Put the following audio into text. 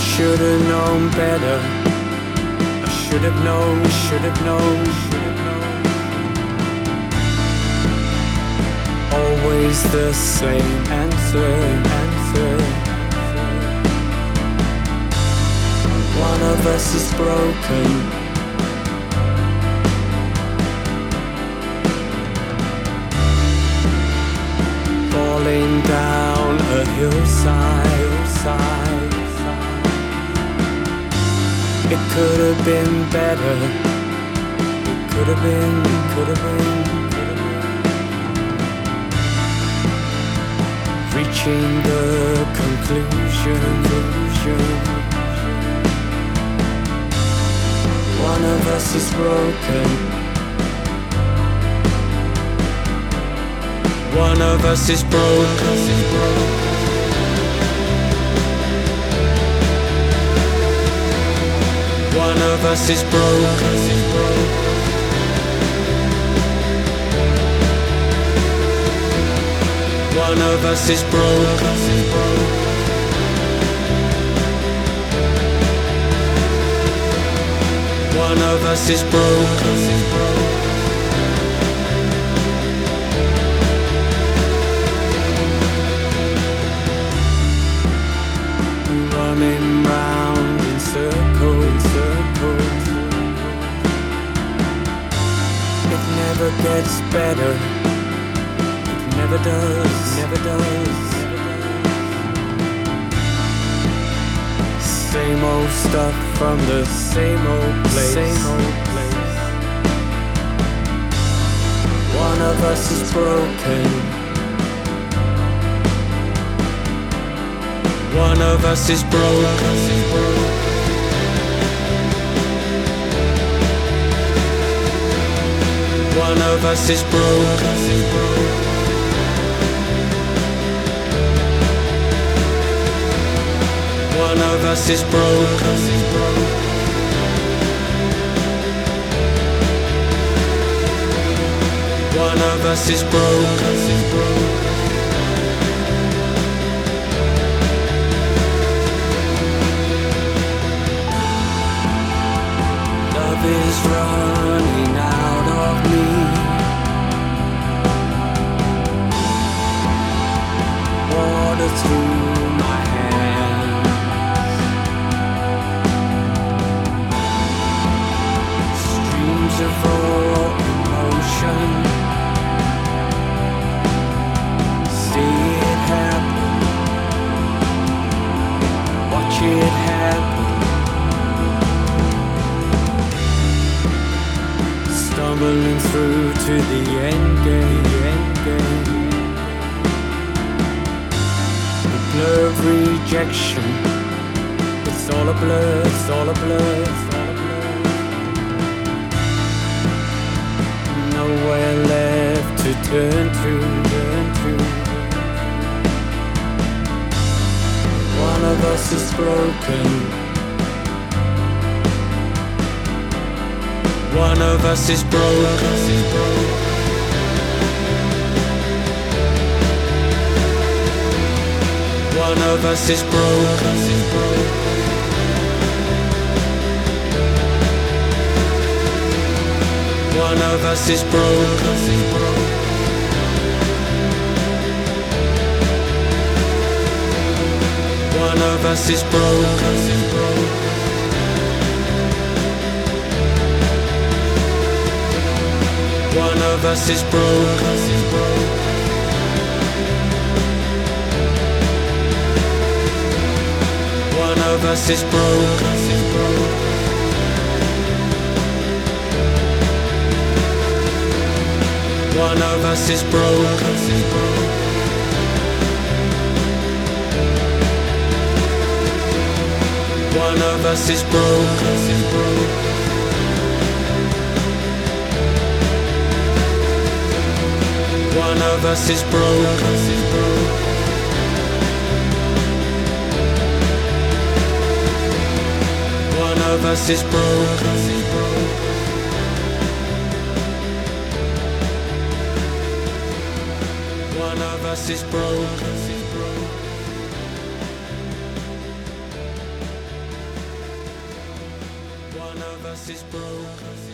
should have known better. I should have known, should have known, should have known. Always the same answer, answer. One of us is broken. falling down a hillside. Have been better. Could have been, could have been, could have been. Reaching the conclusion, conclusion. One of us is broken. One of us is broken. Us is broken. One of us is broken. One of us is broken. Gets better. It never does, never does. Same old stuff from the same old place. Same old place. One of us is broken. One of us is broken. Of us is broken. One of us is broken. One of us is broken. Stumbling through to the end game, end game. Blur of rejection. It's all a blur, it's all a blur, it's all a blur. Nowhere left to turn to, turn to. One of us is broken. One of us is broken. One of us is broken. One of us is broken. One of us is broken. One of us is broken. Of us is broken. One of us is broken. One of us is broken. One of us is broken. of us is broken. One of us is broken. One of us is broken.